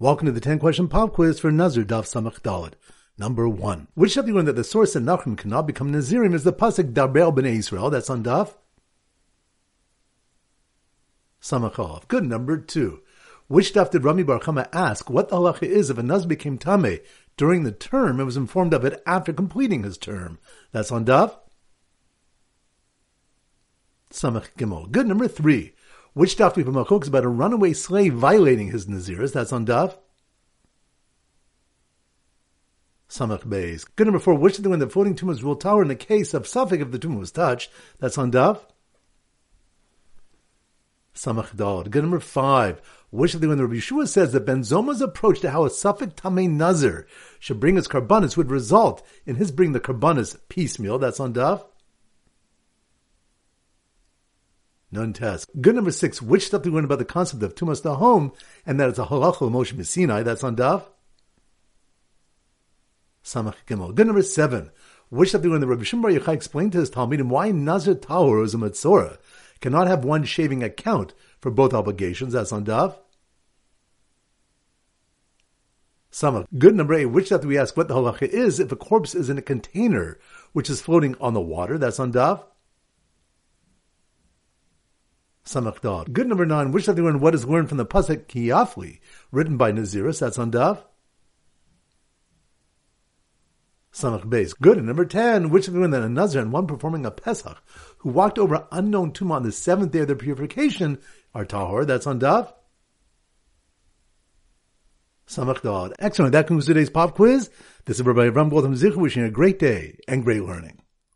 Welcome to the 10 question pop quiz for Nazir Daf Samach Daled. Number one. Which have you learned that the source in Nachum cannot become Nazirim is the Pasuk Darber B'nai Israel. That's on Daf. Samachov. Good. Number two. Which daf did Rami Bar Chama ask what the halacha is if a Naz became Tame during the term and was informed of it after completing his term? That's on Daf. Samach Gimel. Good. Number three. Which daf we from is about a runaway slave violating his naziris? That's on daf. Samach Beis. Good number four. Which of the when the floating tumors will tower in the case of safek if the tumor was touched? That's on daf. Samach Dal. Good number five. Which of the when the Rabbi Yeshua says that Ben Zoma's approach to how a safek Tamei Nazir should bring his karbanis would result in his bringing the karbanis piecemeal? That's on daf. None test. Good number six. Which stuff do we learn about the concept of tumas home and that it's a halacha of Moshe MiSinai? That's on Daf. Samach Gimel. Good number seven. Which stuff do we learn that Rabbi Shimon Yochai explained to his Talmidim why Nazir Tahor is a Metzora cannot have one shaving account for both obligations? That's on Daf. Samach. Good number eight. Which stuff do we ask what the halacha is if a corpse is in a container which is floating on the water? That's on Daf. Samach Dad. Good number nine. Which have they learned what is learned from the pasuk Ki Yafli, written by Naziris? That's on Daf. Samach Beis. Good. And number ten. Which have they learned that a Nazir and one performing a Pesach who walked over unknown tomb on the seventh day of their purification are Tahor? That's on Daf. Samach Dad. Excellent. That concludes today's pop quiz. This is Rabbi Ram Zich wishing a great day and great learning.